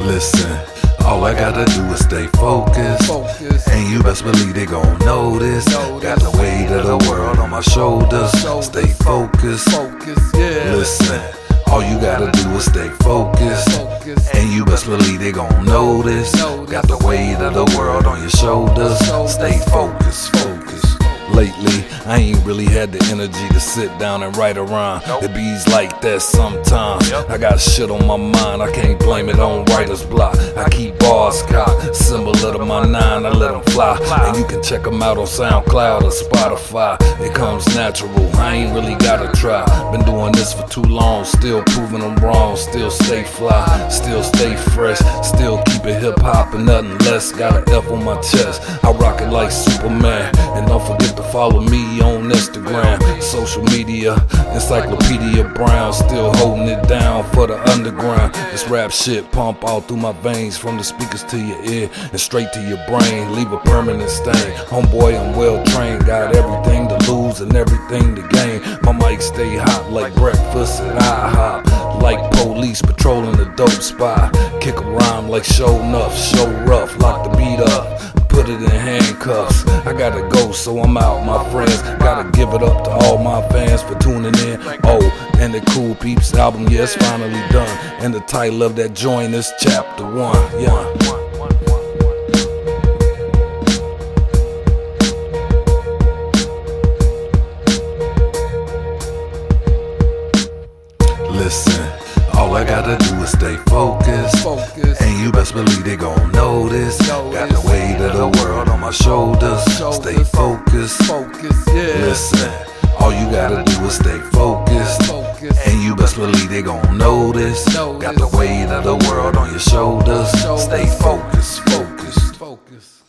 Listen, all I gotta do is stay focused. Focus. And you best believe they gon' notice. Got the weight of the world on my shoulders. Stay focused. Focus, yeah. Listen, all you gotta do is stay focused. Focus. And you best believe they gon' notice. Got the weight of the world on your shoulders. Stay focused, focused. Lately, I ain't really had the energy to sit down and write a rhyme. It bees like that sometimes. I got shit on my mind, I can't blame it on writer's block. I keep bars cocked, symbol of my nine, I let them fly. And you can check them out on SoundCloud or Spotify. It comes natural, I ain't really gotta try. Been doing this for too long, still proving them wrong. Still stay fly, still stay fresh, still keep it hip hop and nothing less. Got an F on my chest, I rock it like Superman. And don't forget to follow me on Instagram, social media, Encyclopedia Brown, still holding it down for the underground. This rap shit pump all through my veins, from the speakers to your ear and straight to your brain, leave a permanent stain. Homeboy, I'm well trained, got everything to lose and everything to gain. My mic stay hot like breakfast at IHOP, like police patrolling the dope spot. Kick a rhyme like show enough, show rough, lock the beat up it in handcuffs. I gotta go, so I'm out, my friends. Gotta give it up to all my fans for tuning in. Oh, and the Cool Peeps album, yeah, it's finally done. And the title of that joint is Chapter One. Yeah. Listen, all I gotta do is stay focused. Focus. And you best believe they gon' notice. Got the weight my shoulders. Stay focused. Focus, yeah. Listen, all you gotta do is stay focused. Focus. And you best believe they gon' notice. Got the weight of the world on your shoulders. Stay focused, focused. Focus.